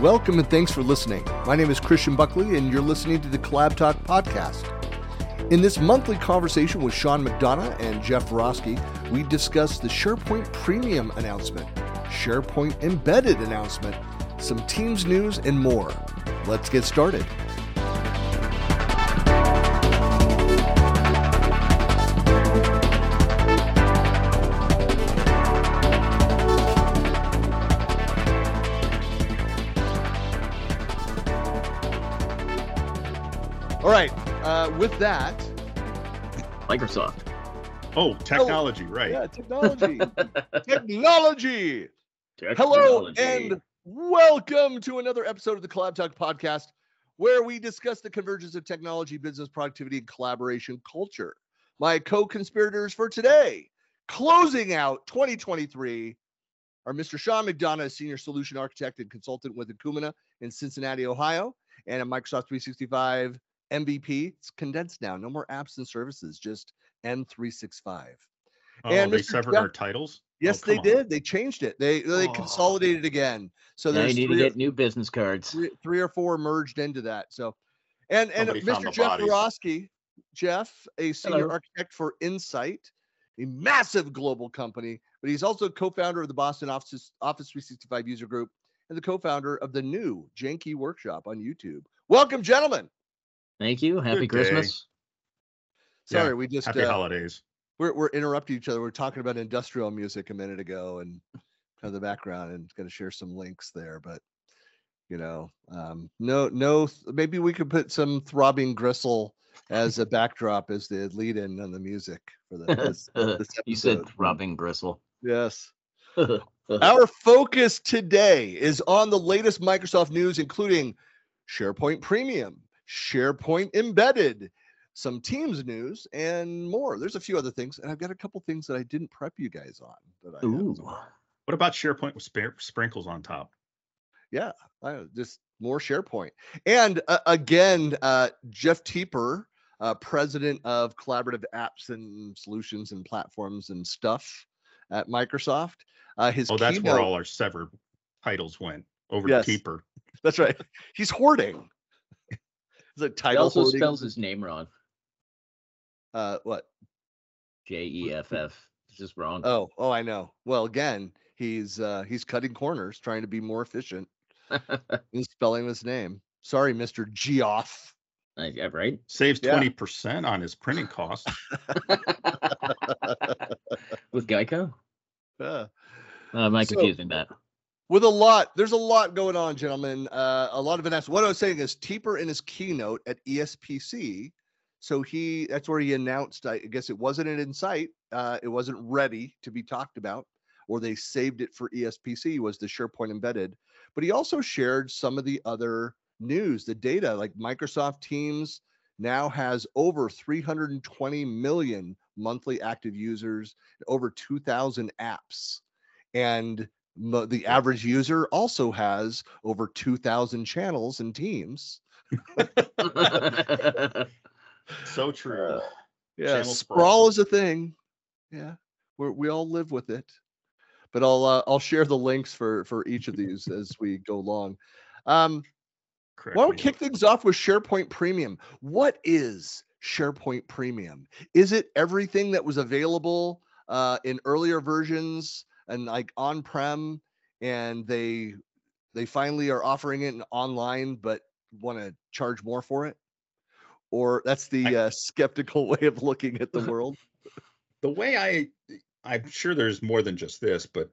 Welcome and thanks for listening. My name is Christian Buckley, and you're listening to the Collab Talk podcast. In this monthly conversation with Sean McDonough and Geoff Varosky, we discuss the SharePoint Premium announcement, SharePoint Embedded announcement, some Teams news, and more. Let's get started. With that, Microsoft. Oh, oh, technology, right. yeah, technology, technology. Hello and welcome to another episode of the Collab Talk podcast, where we discuss the convergence of technology, business productivity, and collaboration culture. My co-conspirators for today, closing out 2023, are Mr. Sean McDonough, senior solution architect and consultant with Akumina in Cincinnati, Ohio, and a Microsoft 365 MVP. It's condensed now, no more apps and services, just M365. Oh, And they Mr. severed Jeff- our titles. Oh, yes, Oh, they on. did. They changed it. They they Oh. consolidated again. So they need to three, get new business cards. three, three or four merged into that. So, and and Somebody Mr. Jeff bodies. Varosky, Jeff, a senior Hello. architect for Insight, a massive global company, but he's also co-founder of the Boston Office Office 365 user group and the co-founder of the new Janky Workshop on YouTube. Welcome, gentlemen. Thank you. Happy Good day. Christmas. Yeah, Sorry, we just Happy uh, holidays. we're we're interrupting each other. We're talking about industrial music a minute ago and kind of the background and going to share some links there, but you know, um, no, no, maybe we could put some throbbing gristle as a backdrop as the lead in on the music for the, this, this you said throbbing gristle. Yes. Our focus today is on the latest Microsoft news, including SharePoint Premium, SharePoint Embedded, some Teams news, and more. There's a few other things, and I've got a couple things that I didn't prep you guys on. That I Ooh. What about SharePoint with spar- sprinkles on top? yeah, I, just more SharePoint. And uh, again, uh, Jeff Teper, uh, president of collaborative apps and solutions and platforms and stuff at Microsoft. Uh, his Oh, that's where all our severed titles went over Yes. to Teper. That's right. He's hoarding. Is it He title also hoarding? spells his name wrong. uh, what? J E F F. It's just wrong. Oh, oh, I know. Well, again, he's uh, he's cutting corners, trying to be more efficient in spelling his name. Sorry, Mister Geoff. I- yeah, right? Saves Yeah. 20% on his printing costs. With Geico? Yeah. Uh, am I So- confusing that? With a lot there's a lot going on gentlemen. Uh, a lot of announcements. What i was saying is teper in his keynote at espc so he that's where he announced i guess it wasn't an insight uh, it wasn't ready to be talked about or they saved it for espc was the sharepoint embedded. But he also shared some of the other news the data like microsoft teams now has over 320 million monthly active users over 2000 apps. And the average user also has over 2000 channels and teams So true. Uh, yeah Channel sprawl. sprawl. is a thing yeah we we all live with it but i'll uh, i'll share the links for for each of these as we go along um Correct why don't we kick things off with SharePoint Premium? What is SharePoint Premium? Is it everything that was available uh, in earlier versions and like on-prem, and they they finally are offering it online, but want to charge more for it? Or that's the uh, skeptical way of looking at the world. the way I, I'm sure there's more than just this, but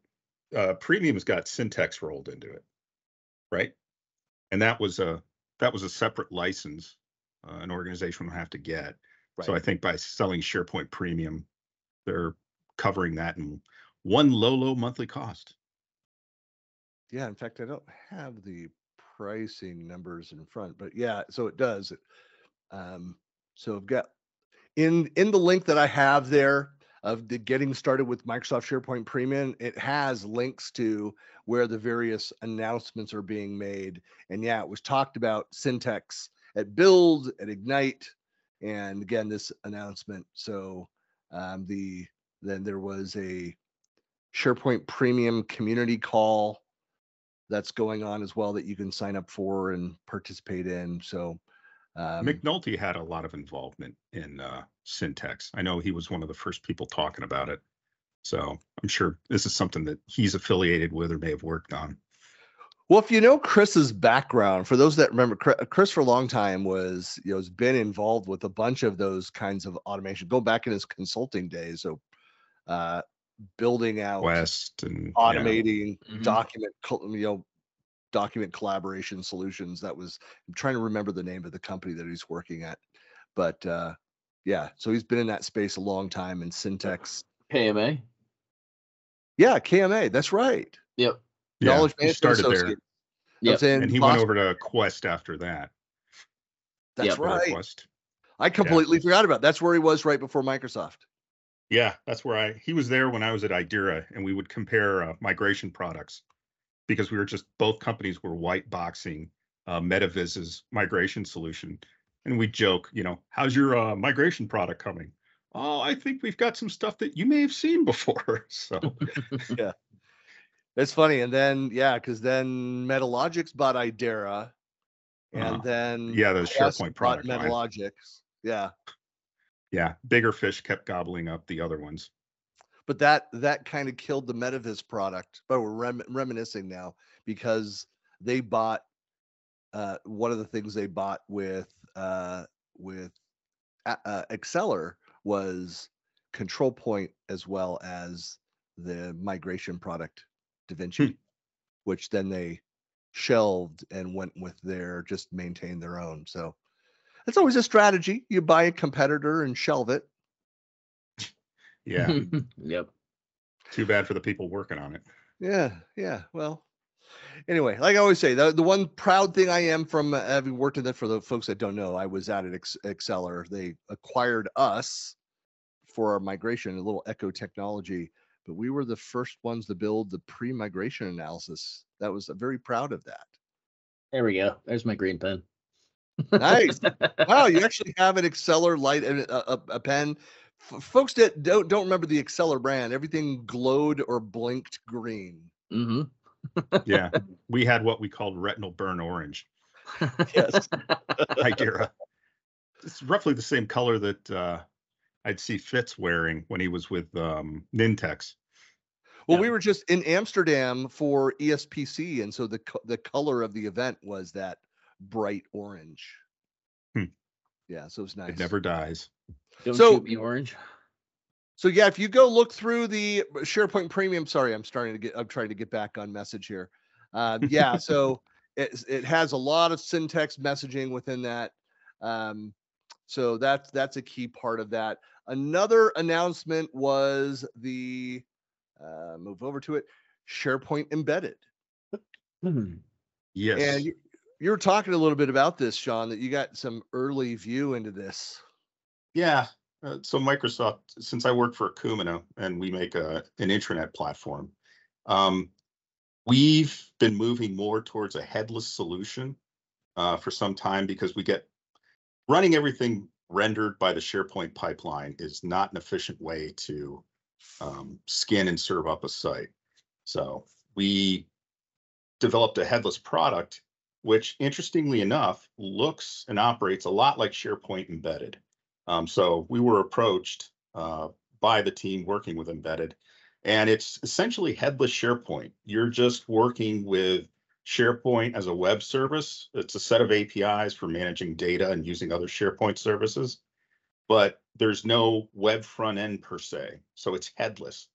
uh, Premium's got Syntex rolled into it, right? And that was a that was a separate license uh, an organization would have to get. So I think by selling SharePoint Premium, they're covering that in one low, low monthly cost. Yeah, in fact, I don't have the pricing numbers in front, but yeah, so it does. Um, so I've got in in the link that I have there of the getting started with Microsoft SharePoint Premium, it has links to where the various announcements are being made. And yeah, it was talked about Syntex at Build, at Ignite, and again this announcement. So um, the then there was a SharePoint Premium community call that's going on as well that you can sign up for and participate in. So, um, McNulty had a lot of involvement in uh, Syntex. I know he was one of the first people talking about it. So I'm sure this is something that he's affiliated with or may have worked on. Well, if you know Chris's background, for those that remember, Chris for a long time was, you know, has been involved with a bunch of those kinds of automation, go back in his consulting days. So, uh, building out, West and yeah. automating Mhm. document, col- you know, document collaboration solutions. That was, I'm trying to remember the name of the company that he's working at, but uh, yeah, so he's been in that space a long time in Syntex. KMA. Yeah, KMA, that's right. Yep. Yeah, Knowledge he Management started there, Associates. Yep. In and he went over to Quest after that. That's Yep. Right. Quest. I completely forgot about. That's where he was right before Microsoft. Yeah, that's where I he was there when I was at Idera, and we would compare uh, migration products because we were just both companies were white boxing uh, Metavis's migration solution, and we joke, you know, how's your uh, migration product coming? Oh, I think we've got some stuff that you may have seen before. So yeah, It's funny, and then yeah, because then Metalogix bought Idera, and Uh-huh. then yeah, the SharePoint product line. Yeah, Yeah, bigger fish kept gobbling up the other ones. but that that kind of killed the Metavis product. But we're rem- reminiscing now because they bought uh, one of the things they bought with uh, with A- uh, Axceler was Control Point as well as the migration product DaVinci, which then they shelved and went with their just maintain their own. So it's always a strategy. You buy a competitor and shelve it. Yeah, yep. too bad for the people working on it. Yeah, yeah. Well, anyway, like I always say, the, the one proud thing I am from uh, having worked in that for the folks that don't know, I was out at Ex- Axceler. They acquired us for our migration, a little Echo technology, but we were the first ones to build the pre-migration analysis. That was I'm very proud of that. There we go. There's my green pen. Nice. wow, you actually have an Axceler light and a, a, a pen. F- folks that don't don't remember the Axceler brand, everything glowed or blinked green. Mm-hmm. Yeah, we had what we called retinal burn orange. Yes. Idera. It's roughly the same color that uh, I'd see Fitz wearing when he was with um, Nintex. Well, Yeah. we were just in Amsterdam for ESPC, and so the co- the color of the event was that bright orange. Hmm. Yeah, so it's nice. It never dies. Don't So- shoot me orange. So yeah, if you go look through the SharePoint Premium, sorry, I'm starting to get, I'm trying to get back on message here. Um, yeah, so it it has a lot of Syntex messaging within that. Um, so that's that's a key part of that. Another announcement was the uh, move over to it, SharePoint Embedded. Hmm. Yes. And you, were talking a little bit about this, Sean, that you got some early view into this. Yeah. Uh, so Microsoft, since I work for Akumina and we make a an intranet platform, um, we've been moving more towards a headless solution uh, for some time because we get running everything rendered by the SharePoint pipeline is not an efficient way to um, skin and serve up a site. So we developed a headless product, which interestingly enough looks and operates a lot like SharePoint embedded. Um, so we were approached uh, by the team working with embedded, and it's essentially headless SharePoint. You're just working with SharePoint as a web service. It's a set of APIs for managing data and using other SharePoint services, but there's no web front end per se. So it's headless.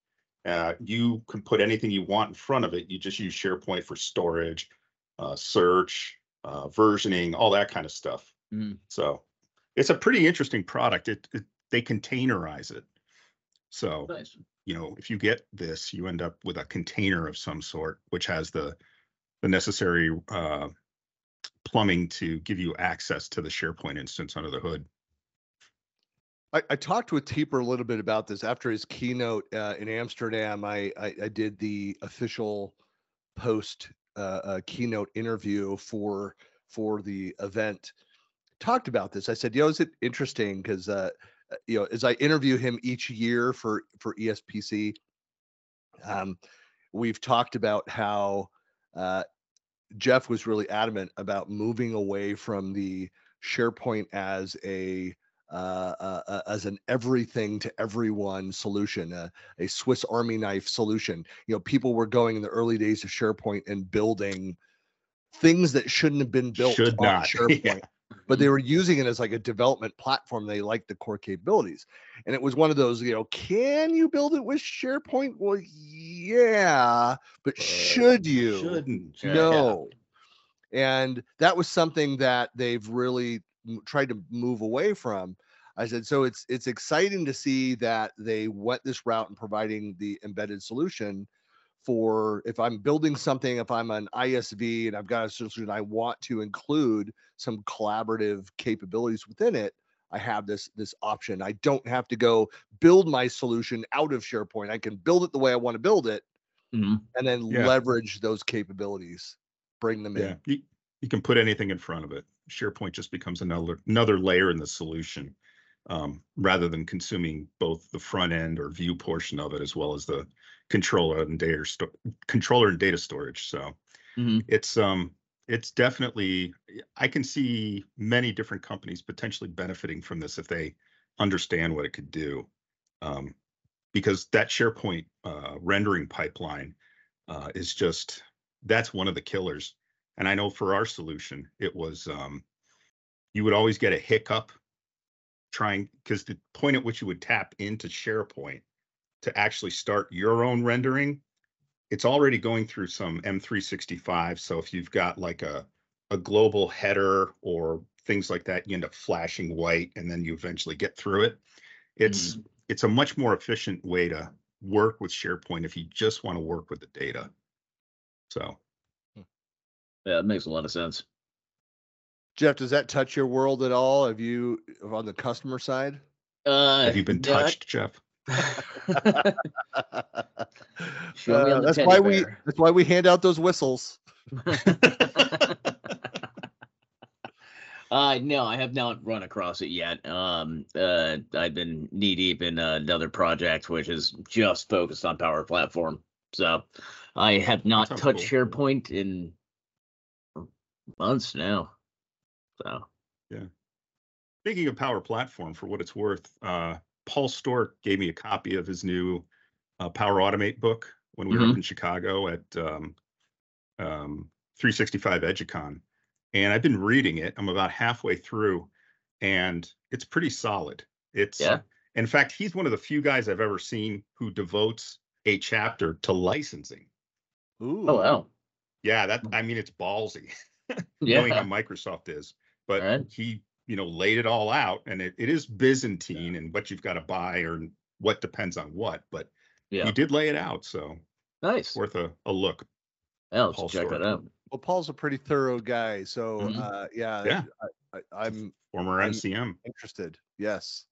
Uh, you can put anything you want in front of it. You just use SharePoint for storage, uh, search, uh, versioning, all that kind of stuff. Mhm. So it's a pretty interesting product. It, it they containerize it. So Nice. you know, if you get this, you end up with a container of some sort, which has the the necessary uh, plumbing to give you access to the SharePoint instance under the hood. I, I talked with Teper a little bit about this after his keynote uh, in Amsterdam. I, I I did the official post uh, uh, keynote interview for for the event. Talked about this. I said, you know, is it interesting?" Because uh, uh, you know, as I interview him each year for for ESPC, um, we've talked about how uh, Jeff was really adamant about moving away from the SharePoint as a Uh, uh, uh, as an everything to everyone solution, uh, a Swiss Army knife solution. You know, people were going in the early days of SharePoint and building things that shouldn't have been built Should on not, SharePoint, yeah. but they were using it as like a development platform. They liked the core capabilities, and it was one of those. You know, can you build it with SharePoint? Well, yeah, but should you? Shouldn't. yeah. no and that was something that they've really tried to move away from i said so it's it's exciting to see that they went this route in providing the embedded solution for if i'm building something if i'm an isv and i've got a solution i want to include some collaborative capabilities within it i have this this option i don't have to go build my solution out of sharepoint i can build it the way i want to build it Mhm. and then Yeah. leverage those capabilities bring them in Yeah, you, you can put anything in front of it. SharePoint just becomes another another layer in the solution, um, rather than consuming both the front end or view portion of it as well as the controller and data sto- controller and data storage. So Mhm. it's um it's definitely I can see many different companies potentially benefiting from this if they understand what it could do. Um, because that SharePoint uh, rendering pipeline uh, is just that's one of the killers. And I know for our solution, it was um, you would always get a hiccup trying because the point at which you would tap into SharePoint to actually start your own rendering, it's already going through some M365. So if you've got like a a global header or things like that, you end up flashing white and then you eventually get through it. It's mm. it's a much more efficient way to work with SharePoint if you just want to work with the data. So hmm. Yeah, it makes a lot of sense. Jeff, does that touch your world at all? Have you on the customer side? Uh, have you been yeah, touched, Jeff? Uh, that's teddy why we that's why we hand out those whistles. Uh, no, I have not run across it yet. Um, uh, I've been knee deep in another project which is just focused on Power Platform. So I have not touched cool. SharePoint in months now. So yeah. Speaking of Power Platform, for what it's worth, uh, Paul Stork gave me a copy of his new uh, Power Automate book when we were up in Chicago at um, um, 365 EduCon. And I've been reading it. I'm about halfway through, and it's pretty solid. It's, Yeah. in fact, he's one of the few guys I've ever seen who devotes a chapter to licensing. Ooh. oh wow. Yeah, that I mean, it's ballsy. Yeah. knowing how Microsoft is. But Right. he, you know, laid it all out, and it, it is Byzantine and what you've got to buy or what depends on what. But Yeah. he did lay it out, so Nice. it's worth a, a look. Yeah, let's Paul check that out. Well, Paul's a pretty thorough guy, so Mhm. uh, yeah, Yeah. I, I, I'm Former I'm- MCM, interested. Yes.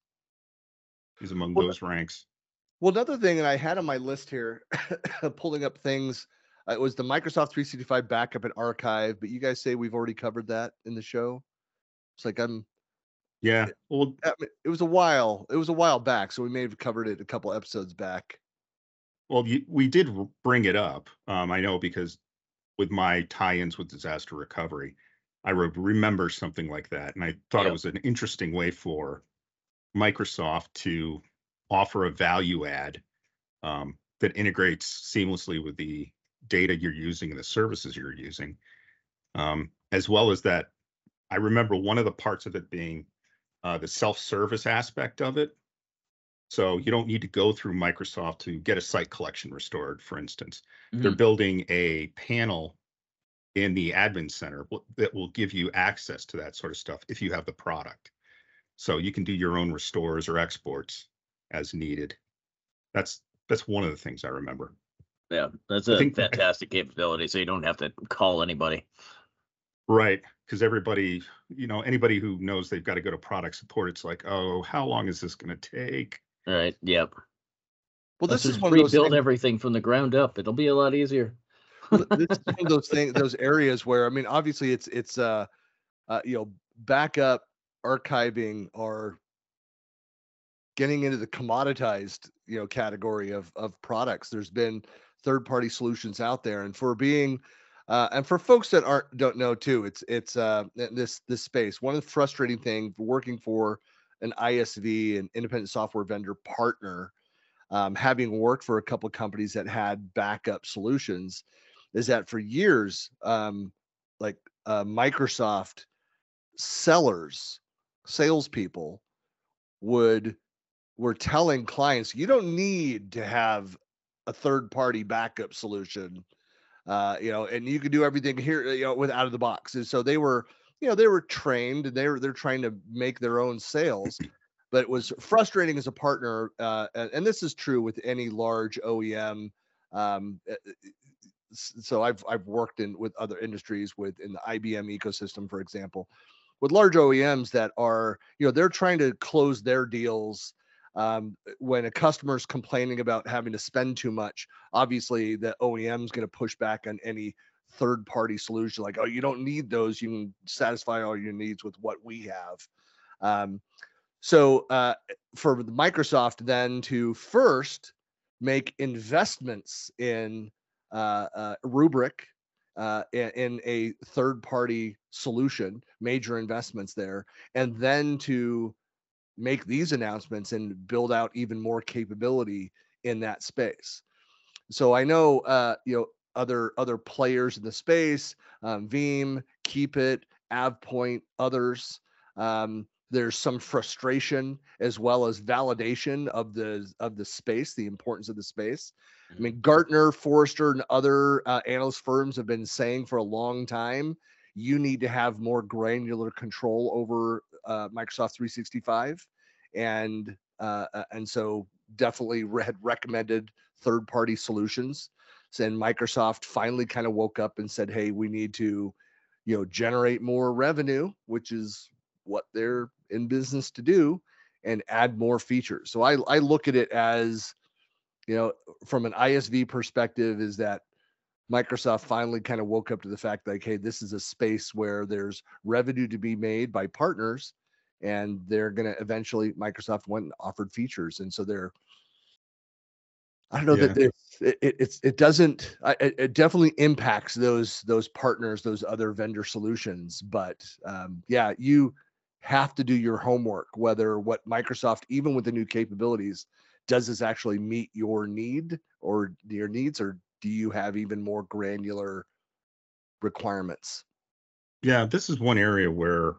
he's among Well, those ranks. Well, another thing that I had on my list here, pulling up things, uh, it was the Microsoft 365 backup and archive. But you guys say we've already covered that in the show. It's like I'm. Yeah, well, I mean, It was a while. It was a while back, so we may have covered it a couple episodes back. well, you, we did bring it up. Um, I know because with my tie-ins with disaster recovery, I re- remember something like that, and I thought Yeah. it was an interesting way for Microsoft to offer a value add um, that integrates seamlessly with the data you're using and the services you're using, um, as well as that. I remember one of the parts of it being uh, the self-service aspect of it. So you don't need to go through Microsoft to get a site collection restored, for instance. They're Mhm. building a panel in the admin center that will give you access to that sort of stuff if you have the product. So you can do your own restores or exports as needed. That's that's one of the things I remember. Yeah, that's a think- fantastic capability. So you don't have to call anybody. Right. Because everybody, you know, anybody who knows they've got to go to product support, it's like, oh, how long is this going to take? All right. Yep. Well, Let's this is just one of those. rebuild things- everything from the ground up. It'll be a lot easier. this is one of those things, those areas where I mean, obviously, it's it's uh, uh you know, backup, archiving are getting into the commoditized you know category of of products. There's been third party solutions out there, and for being Uh, and for folks that aren't don't know too, it's it's uh, this this space. One of the frustrating things working for an ISV, an independent software vendor partner, um, having worked for a couple of companies that had backup solutions, is that for years, um, like uh, Microsoft sellers, salespeople would were telling clients, you don't need to have a third party backup solution uh, you know, and you can do everything here, you know, with out of the box. And so they were, you know, they were trained and they were they're trying to make their own sales. but it was frustrating as a partner, uh, and, and, this is true with any large OEM. Um, eh, eh, so I've I've worked in with other industries with in the IBM ecosystem, for example, with large OEMs that are you know they're trying to close their deals um, when a customer is complaining about having to spend too much, obviously the OEM is going to push back on any third party solution like, oh, you don't need those. You can satisfy all your needs with what we have. Um, so uh, for Microsoft then to first make investments in uh, uh, Rubrik uh, in, in, a third party solution, major investments there, and then to make these announcements and build out even more capability in that space. So I know uh, you know other other players in the space, um, Veeam, Keepit, AvePoint, others. Um, there's some frustration as well as validation of the of the space, the importance of the space. I mm-hmm. mean, Gartner, Forrester, and other uh, analyst firms have been saying for a long time, you need to have more granular control over uh, Microsoft 365, and uh, uh, and so definitely had recommended third party solutions. And Microsoft finally kind of woke up and said, "Hey, we need to, you know, generate more revenue, which is what they're in business to do, and add more features." So I I look at it as, you know, from an ISV perspective, is that Microsoft finally kind of woke up to the fact like, hey, this is a space where there's revenue to be made by partners, and they're going to eventually Microsoft went and offered features, and so they're. I don't know yeah. that it, it, it's it doesn't it, it, definitely impacts those those partners those other vendor solutions but um, yeah you have to do your homework whether what Microsoft even with the new capabilities does this actually meet your need or your needs or do you have even more granular requirements? Yeah, this is one area where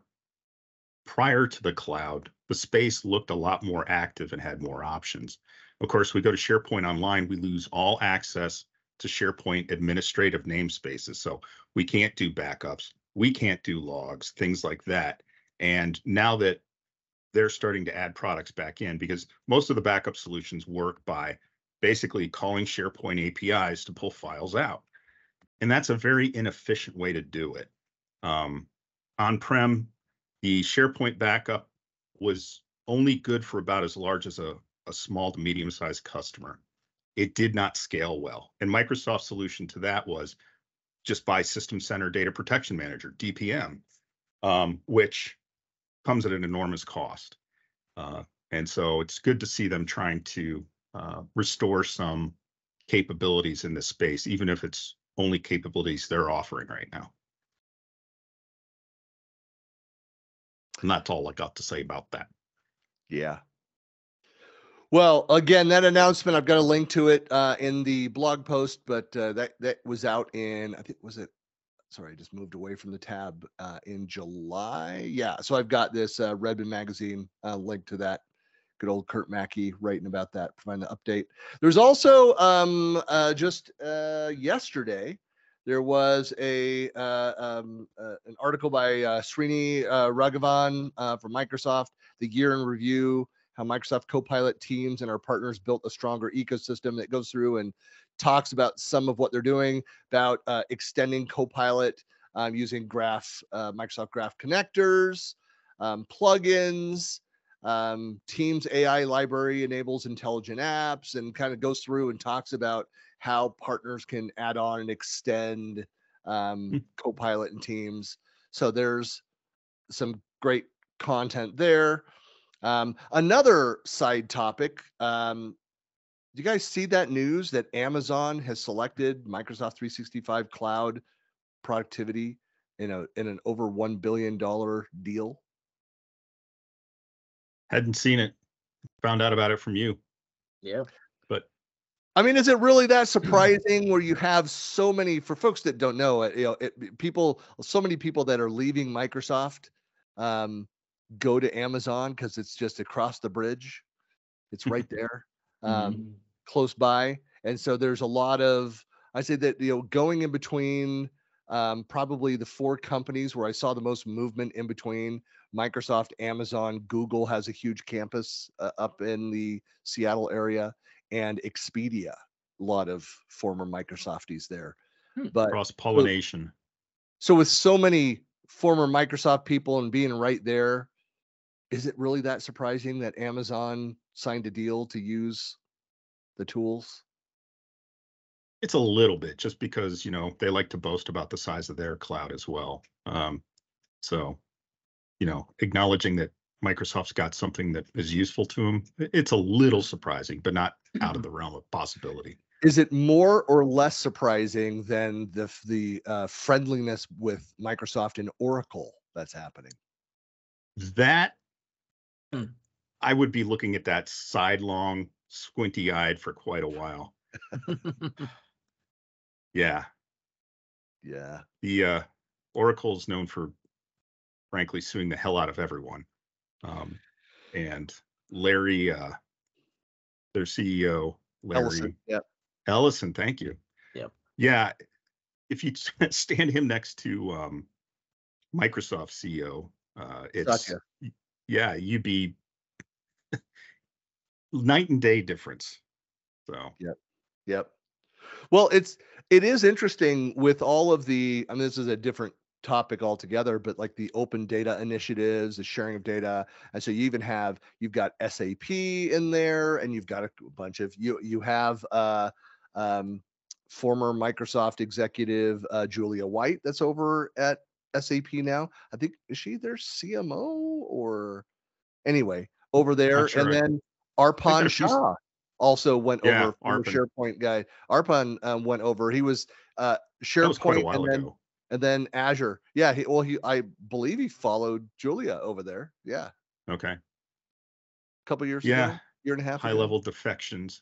prior to the cloud, the space looked a lot more active and had more options. Of course, we go to SharePoint Online, we lose all access to SharePoint administrative namespaces. So we can't do backups, we can't do logs, things like that. And now that they're starting to add products back in, because most of the backup solutions work by basically calling SharePoint APIs to pull files out. And that's a very inefficient way to do it. Um, on-prem, the SharePoint backup was only good for about as large as a, a small to medium-sized customer. It did not scale well. And Microsoft's solution to that was just buy System Center Data Protection Manager, DPM, um, which comes at an enormous cost. Uh, and so it's good to see them trying to uh, restore some capabilities in this space, even if it's only capabilities they're offering right now. And that's all I got to say about that. Yeah. Well, again, that announcement, I've got a link to it uh, in the blog post, but uh, that that was out in I think was it. Sorry, I just moved away from the tab uh, in July. Yeah, so I've got this uh, Redmond magazine uh, link to that good old Kurt Mackie writing about that, providing the update. There's also um, uh, just uh, yesterday there was a uh, um, uh, an article by uh, Srini uh, Raghavan uh, from Microsoft, the year in review, how Microsoft Copilot teams and our partners built a stronger ecosystem that goes through and talks about some of what they're doing about uh, extending Copilot um, using Graph Microsoft Graph connectors, um, plugins um, Teams AI library enables intelligent apps and kind of goes through and talks about how partners can add on and extend um, hmm. Copilot and Teams. So there's some great content there. Um, another side topic. Um, do you guys see that news that Amazon has selected Microsoft 365 Cloud productivity in a in an over one billion dollar deal? Hadn't seen it. Found out about it from you. Yeah. But I mean, is it really that surprising where you have so many for folks that don't know it, you know, it, people, so many people that are leaving Microsoft um, go to Amazon because it's just across the bridge. It's right there, um, Mhm. close by, and so there's a lot of I say that you know going in between um, probably the four companies where I saw the most movement in between Microsoft, Amazon, Google has a huge campus uh, up in the Seattle area, and Expedia. A lot of former Microsofties there, Hmm. but cross pollination. so with so many former Microsoft people and being right there, is it really that surprising that Amazon signed a deal to use the tools? It's a little bit just because, you know, they like to boast about the size of their cloud as well. Um, so, you know, acknowledging that Microsoft's got something that is useful to them, it's a little surprising, but not out of the realm of possibility. Is it more or less surprising than the the uh, friendliness with Microsoft and Oracle that's happening? That Hmm. I would be looking at that sidelong, squinty eyed for quite a while. Yeah. Yeah, The uh, Oracle is known for, frankly, suing the hell out of everyone. Um, and Larry, uh, their CEO, Larry Ellison. Yep. Ellison, thank you. Yep. Yeah. If you stand him next to um, Microsoft CEO, uh, it's yeah, you'd be night and day difference. So Yep. Yep. Well, it's it is interesting with all of the. I mean, this is a different topic altogether, but like the open data initiatives, the sharing of data, and so you even have you've got SAP in there, and you've got a bunch of you you have uh, um, former Microsoft executive uh, Julia White that's over at SAP now. I think is she their CMO or anyway over there, sure. and I- then Arpan Shah also went Yeah, over Arpan. SharePoint guy. Arpan um, went over. He was uh, was SharePoint while and then ago. and then Azure. Yeah, he well he I believe he followed Julia over there. Yeah, Okay. a couple years Yeah. ago, year and a half. High ago. level defections.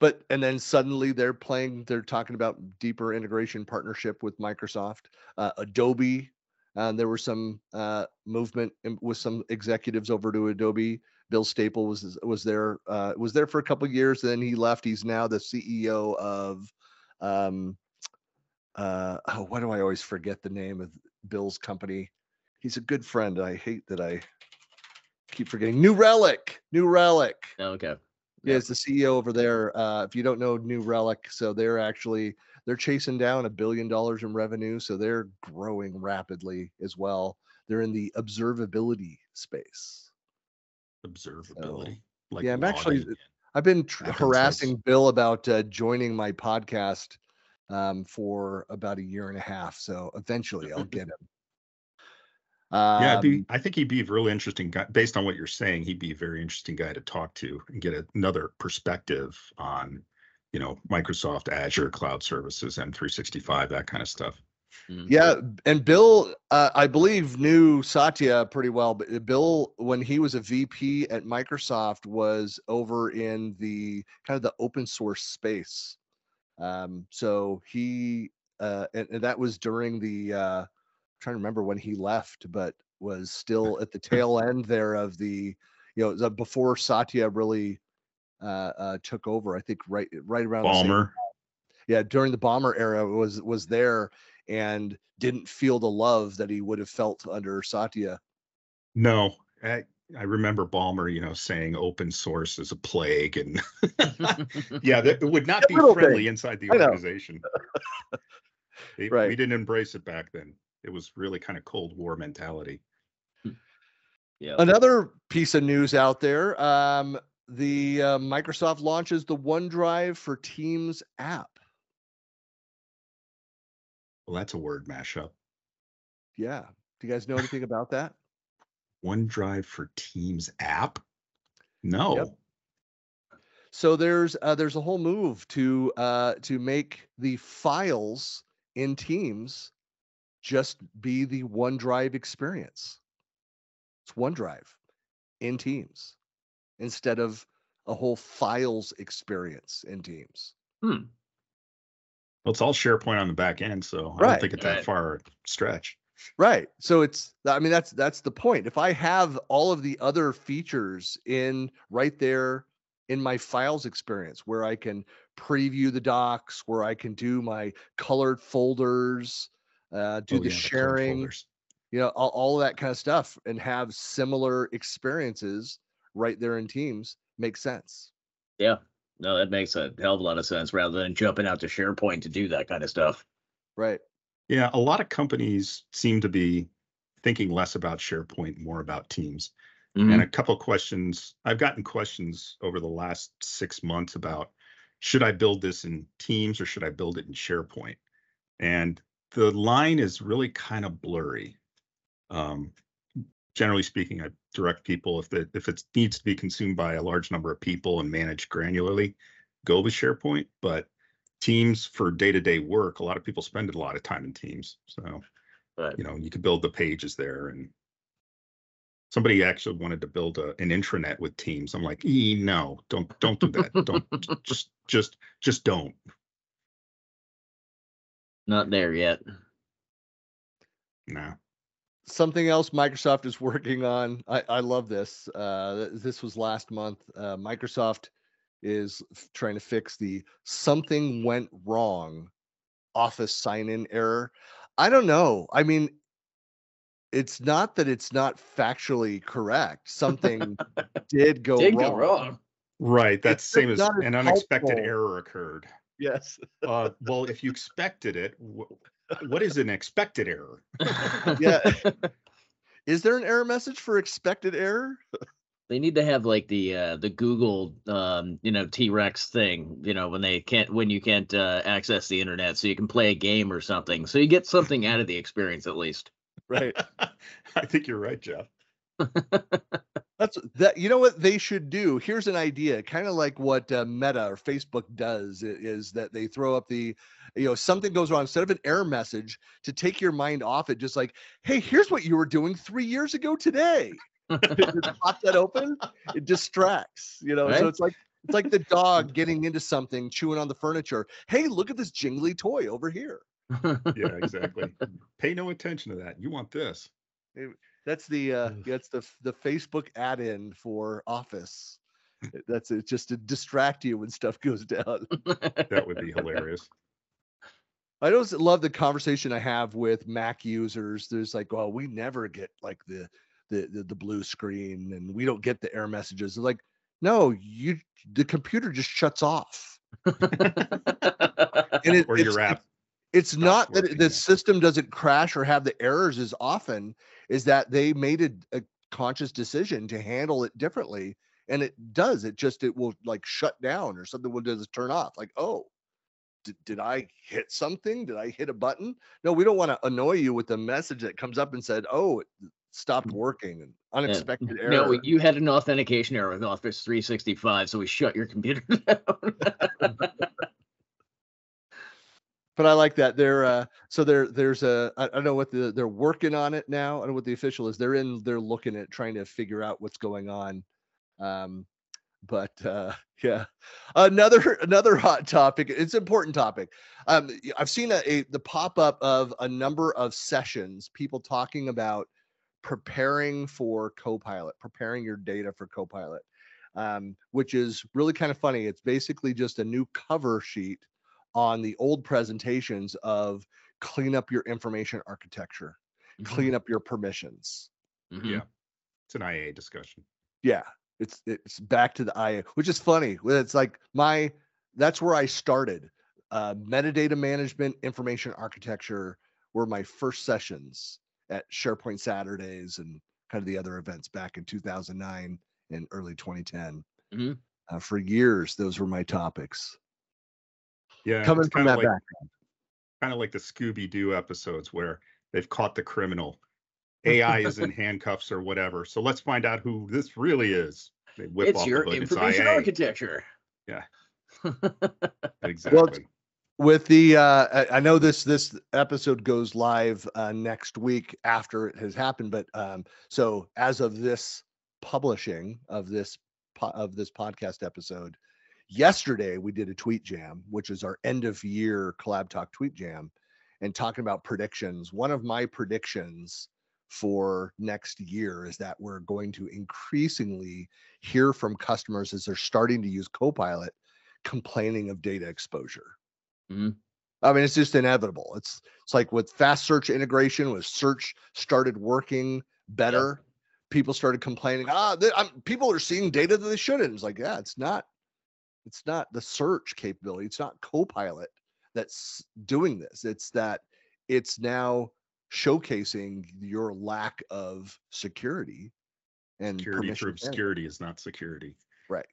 But and then suddenly they're playing. They're talking about deeper integration partnership with Microsoft, uh, Adobe. Uh, there was some uh, movement in, with some executives over to Adobe. Bill Staples was was there uh, was there for a couple years. Then he left. He's now the CEO of. Um, uh, oh, why do I always forget the name of Bill's company? He's a good friend. I hate that I keep forgetting. New Relic. New Relic. okay. Yeah, it's the CEO over there. Uh, if you don't know New Relic, so they're actually they're chasing down a billion dollars in revenue, so they're growing rapidly as well. They're in the observability space. Observability. like yeah, I'm actually- logging. I've been tr- harassing Bill about uh, joining my podcast um, for about a year and a half, so eventually I'll get him. yeah, be, Um, I think he'd be a really interesting guy. Based on what you're saying, he'd be a very interesting guy to talk to and get another perspective on, you know, Microsoft Azure cloud services, M365, that kind of stuff. Mhm. Yeah, and Bill, uh, I believe knew Satya pretty well. But uh, Bill, when he was a VP at Microsoft, was over in the kind of the open source space. Um, so he, uh, and, and that was during the, uh, trying to remember when he left, but was still at the tail end there of the, you know, the, before Satya really uh, uh, took over. I think right, right around the same Ballmer. yeah during the Ballmer era it was was there and didn't feel the love that he would have felt under satya No, I, I remember Ballmer, you know, saying open source is a plague, and yeah, that it would not be friendly thing. inside the organization. They- Right. We didn't embrace it back then. It was really kind of Cold War mentality. yeah. another piece of news out there um, the uh, microsoft launches the onedrive for teams app Well, that's a word mashup. yeah do you guys know anything about that OneDrive for Teams app? No. Yep. so there's uh, there's a whole move to uh, to make the files in Teams just be the OneDrive experience. It's OneDrive in Teams instead of a whole files experience in Teams. Hmm. Well, it's all SharePoint on the back end, so I Right. don't think it's that Right. far stretch. Right. So it's I mean that's that's the point. If I have all of the other features in right there in my files experience where I can preview the docs, where I can do my colored folders, uh, do Oh, the yeah, sharing, folders. you know, all, all of that kind of stuff and have similar experiences right there in Teams makes sense. Yeah. No, that makes a hell of a lot of sense rather than jumping out to SharePoint to do that kind of stuff. Right. Yeah, a lot of companies seem to be thinking less about SharePoint, more about Teams. Mhm. And a couple of questions. I've gotten questions over the last six months about should I build this in Teams or should I build it in SharePoint? And the line is really kind of blurry. Um, generally speaking, I direct people if the if it needs to be consumed by a large number of people and managed granularly, go with SharePoint. But Teams for day-to-day work, a lot of people spend a lot of time in Teams. So But you know you could build the pages there and somebody actually wanted to build a, an intranet with teams i'm like e, no don't don't do that don't just just just don't not there yet. no something else Microsoft is working on. I, I love this. Uh, this was last month. Uh, Microsoft is f- trying to fix the something went wrong Office sign in error. I don't know. I mean, it's not that it's not factually correct. Something did go Did wrong. go wrong. right that's It's same as as an unexpected helpful. error occurred Yes. uh, well if you expected it wh- what is an expected error Yeah. Is there an error message for expected error? They need to have like the uh the Google um you know T-Rex thing, you know, when they can't when you can't uh, access the internet so you can play a game or something. So you get something out of the experience at least. Right. i think you're right jeff That's that. You know what they should do? Here's an idea, kind of like what uh, Meta or Facebook does, is that they throw up the, you know, something goes wrong instead of an error message to take your mind off it. Just like, hey, here's what you were doing three years ago today. Just pop that open, it distracts. You know, Right. so it's like it's like the dog getting into something, chewing on the furniture. Hey, look at this jingly toy over here. yeah exactly pay no attention to that you want this That's the uh, that's the the Facebook add-in for Office. That's it, just to distract you when stuff goes down. that would be hilarious I always love the conversation I have with Mac users. There's like, well, we never get like the the the, the blue screen, and we don't get the error messages. They're like, no, you the computer just shuts off, and it, or it's, your app it's not that it- the system doesn't crash or have the errors as often is that they made a, a conscious decision to handle it differently and it does it just it will like shut down or something will just turn off like oh did, did i hit something did i hit a button no we don't want to annoy you with a message that comes up and said oh it stopped mm. working and Yeah. unexpected error No, you had an authentication error with Office 365, so we shut your computer down. but I like that. They're uh, so there. There's a I, don't know what the they're working on it now. I don't know what the official is. They're in. They're looking at trying to figure out what's going on. Um, but uh, yeah, another another hot topic. It's an important topic. Um, I've seen a, a the pop up of a number of sessions. People talking about preparing for Copilot, preparing your data for Copilot. Um, which is really kind of funny. It's basically just a new cover sheet on the old presentations of clean up your information architecture, clean up your permissions. Mhm. Yeah. it's an ia discussion Yeah, it's it's back to the IA, which is funny. well, It's like my that's where I started. Uh, metadata management, information architecture were my first sessions at SharePoint Saturdays and kind of the other events back in 2009 and early 2010. Mhm. Uh, for years, those were my topics. Yeah Coming from kinda that like, background. kind of like the scooby-doo episodes where they've caught the criminal ai is in handcuffs or whatever so let's find out who this really is they whip It's off your hood, information IA. architecture. Yeah. exactly Well, with the uh I- I know this this episode goes live uh next week after it has happened, but um so as of this publishing of this po- of this podcast episode, yesterday we did a tweet jam, which is our end of year collab talk tweet jam, and talking about predictions. One of my predictions for next year is that we're going to increasingly hear from customers as they're starting to use Copilot complaining of data exposure. Mhm. I mean, it's just inevitable. It's it's like with fast search integration, with search started working better, people started complaining. Ah, th- I'm, people are seeing data that they shouldn't. It's like, yeah, it's not. It's not the search capability. It's not Copilot that's doing this. It's that it's now showcasing your lack of security and Security for obscurity is not security. Right.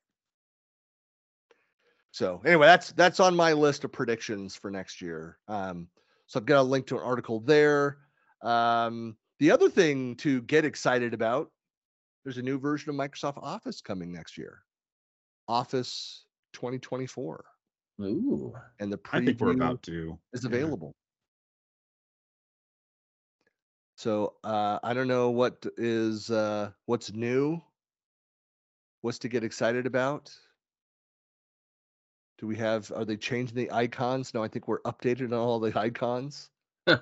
So anyway, that's that's on my list of predictions for next year. Um, so I've got a link to an article there. Um, the other thing to get excited about, there's a new version of Microsoft Office coming next year, Office 2024, Ooh. and the I think we're about to. is yeah. available. So uh, I don't know what is uh, what's new. What's to get excited about? Do we have? Are they changing the icons? No, I think we're updated on all the icons. yeah,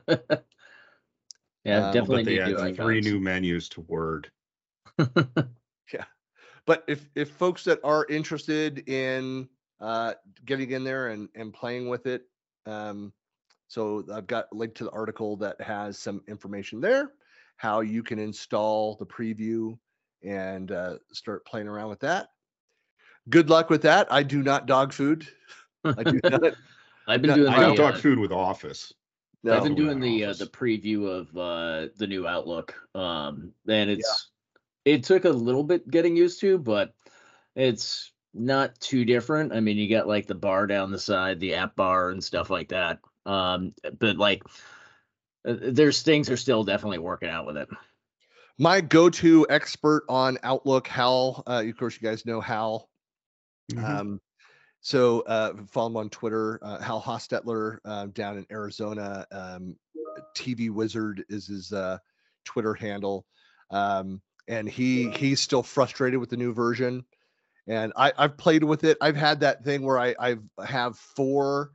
Um, definitely But they need add three new menus to Word. But if if folks that are interested in uh, getting in there and and playing with it, um, so I've got a link to the article that has some information there, how you can install the preview and uh, start playing around with that. Good luck with that. I do not dog food. I do not. I've been No, doing I the, have dog uh, food with Office. No. I've been doing the uh, the preview of uh, the new Outlook, um, and it's it took a little bit getting used to, but it's not too different. I mean, you got like the bar down the side, the app bar, and stuff like that. Um, but like, uh, there's things are still definitely working out with it. My go-to expert on Outlook, Hal. Uh, of course, you guys know Hal. Mhm. Um, so uh, follow him on Twitter, uh, Hal Hostetler uh, down in Arizona. Um, TV Wizard is his uh, Twitter handle, um, and he he's still frustrated with the new version. And I, I've played with it. I've had that thing where I I've have four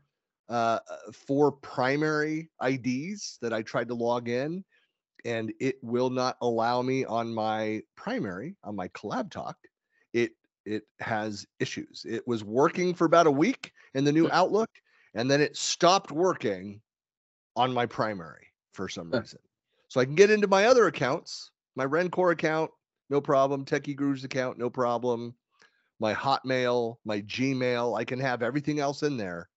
uh, four primary IDs that I tried to log in, and it will not allow me on my primary on my collab talk. It it has issues. It was working for about a week in the new. Outlook, and then it stopped working on my primary for some reason. So I can get into my other accounts, my Rencore account, no problem. Techie Gurus account, no problem. My Hotmail, my Gmail, I can have everything else in there,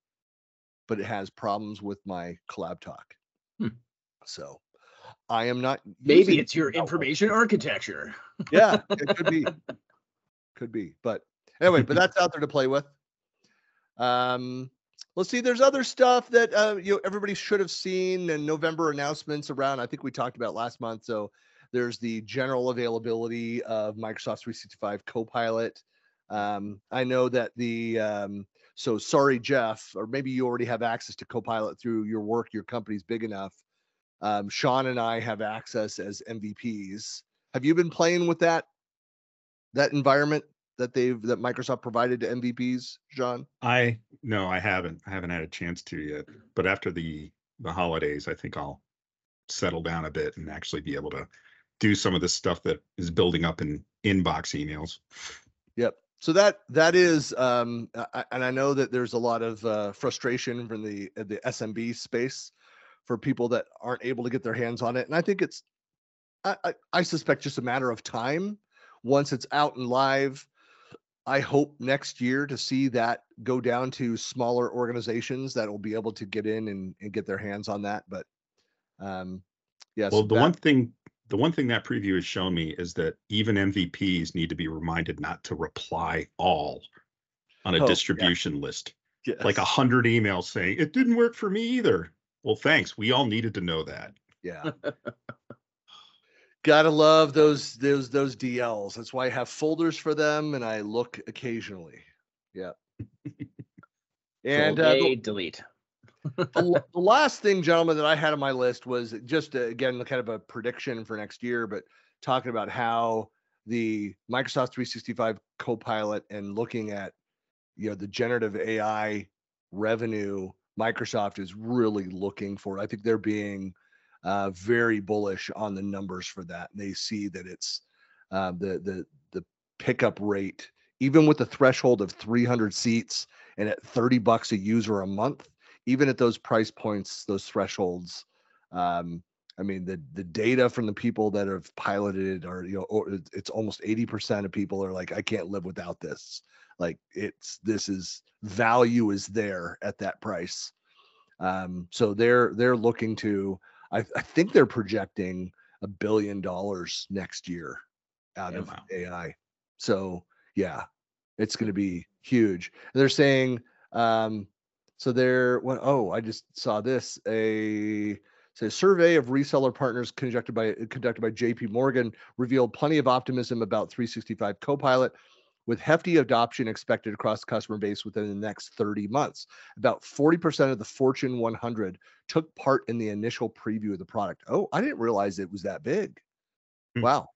but it has problems with my collab talk. Hmm. So I am not. Maybe it's your information architecture. yeah, it could be. Could be. But anyway, but that's out there to play with. Um, let's see. There's other stuff that uh, you know everybody should have seen and November announcements around. I think we talked about last month. So there's the general availability of Microsoft 365 Copilot. Um, I know that the um, so sorry, Geoff, or maybe you already have access to Copilot through your work. Your company's big enough. Um, Sean and I have access as MVPs. Have you been playing with that that environment that they've that Microsoft provided to MVPs, Sean? I no, I haven't. I haven't had a chance to yet. But after the the holidays, I think I'll settle down a bit and actually be able to do some of the stuff that is building up in inbox emails. Yep. So that that is, um, I- and I know that there's a lot of uh, frustration from the uh, the SMB space for people that aren't able to get their hands on it, and I think it's, I, I, I suspect just a matter of time once it's out and live. I hope next year to see that go down to smaller organizations that will be able to get in and, and get their hands on that. But um, yes, Well, the that- one thing the one thing that preview has shown me is that even MVPs need to be reminded not to reply all on a Oh, yeah. distribution list. Like a hundred emails saying it didn't work for me either. Well, thanks. We all needed to know that. Yeah. Gotta love those those those DLs. That's why I have folders for them and I look occasionally. Yeah. and uh, Control the- A, delete. The, the last thing, gentlemen, that I had on my list was just uh, again kind of a prediction for next year, but talking about how the Microsoft 365 Copilot and looking at you know the generative AI revenue Microsoft is really looking for. I think they're being uh, very bullish on the numbers for that. And they see that it's uh, the the the pickup rate, even with the threshold of 300 seats and at 30 bucks a user a month, even at those price points, those thresholds. Um, I mean, the the data from the people that have piloted are you know it's almost 80% of people are like, I can't live without this. Like it's this is value is there at that price. Um, so they're they're looking to I, I think they're projecting a billion dollars next year out Yeah, of wow. AI. So yeah, it's going to be huge. And they're saying, um, so they're what? Oh, I just saw this a so a survey of reseller partners conducted by conducted by J.P. Morgan revealed plenty of optimism about 365 Copilot, with hefty adoption expected across the customer base within the next 30 months. About 40% of the Fortune 100 took part in the initial preview of the product. Oh, I didn't realize it was that big. Hmm. Wow.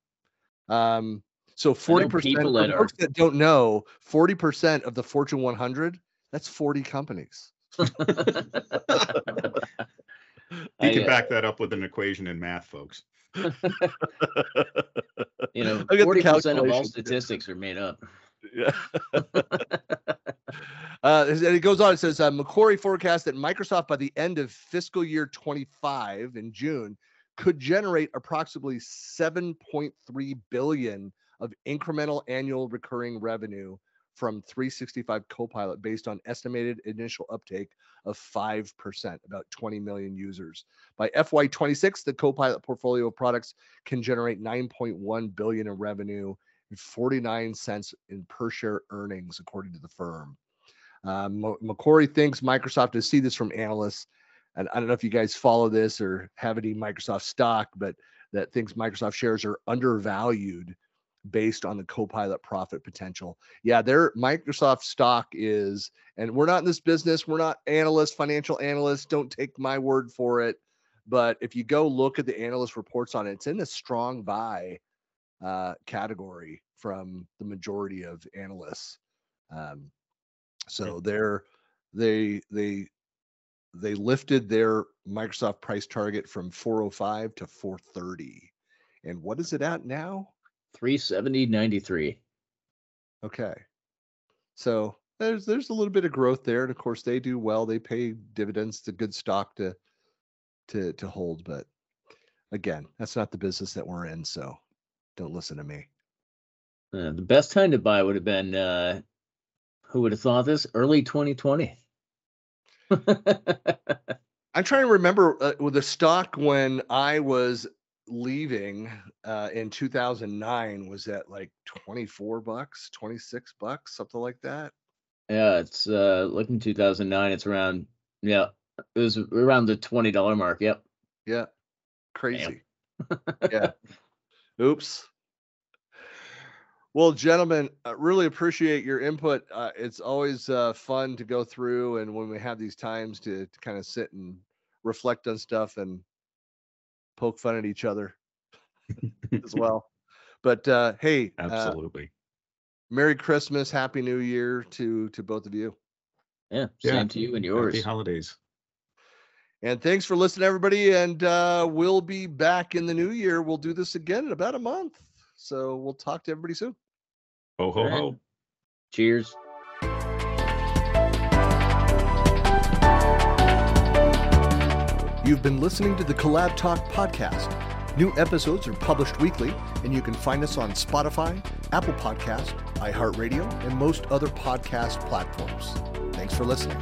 Um, so 40% people that are- folks that don't know, 40% of the Fortune 100, that's 40 companies. You I, can uh, back that up with an equation in math, folks. you know, I got the forty percent of all statistics are made up. Yeah. uh, and it goes on. It says uh, Macquarie forecasts that Microsoft by the end of fiscal year 25 in June could generate approximately 7.3 billion of incremental annual recurring revenue from 365 Copilot based on estimated initial uptake of 5%, about 20 million users. By FY26, the Copilot portfolio of products can generate 9.1 billion in revenue and 49 cents in per share earnings, according to the firm. Um, Mo- Macquarie thinks Microsoft to see this from analysts, and I don't know if you guys follow this or have any Microsoft stock, but that thinks Microsoft shares are undervalued based on the Copilot profit potential. Yeah, their Microsoft stock is, and we're not in this business. We're not analysts, financial analysts. Don't take my word for it. But if you go look at the analyst reports on it, it's in a strong buy uh, category from the majority of analysts. Um, so they're they they they lifted their Microsoft price target from 405 to 430. And what is it at now? Three seventy ninety three. Okay. So there's there's a little bit of growth there. And of course they do well. They pay dividends. It's a good stock to to to hold. But again, that's not the business that we're in. So don't listen to me. Uh, the best time to buy would have been uh, who would have thought this? Early 2020. I'm trying to remember uh, with the stock when I was leaving uh, in 2009 was at like 24 bucks, 26 bucks, something like that. yeah, it's uh, looking 2009. It's around yeah, it was around the twenty dollar mark. Yep. Yeah. Crazy. yeah. Oops. Well, gentlemen, I really appreciate your input. Uh, it's always uh, fun to go through, and when we have these times to, to kind of sit and reflect on stuff and poke fun at each other as well. But uh, hey, uh, Absolutely. Merry Christmas, Happy New Year to to both of you, Yeah. Yeah. Same to you and yours. Happy holidays. and thanks for listening, everybody. And uh, we'll be back in the new year. We'll do this again in about a month, so we'll talk to everybody soon. Ho ho All right. ho. Cheers. You've been listening to the Collab Talk podcast. New episodes are published weekly, and you can find us on Spotify, Apple Podcast, iHeartRadio, and most other podcast platforms. Thanks for listening.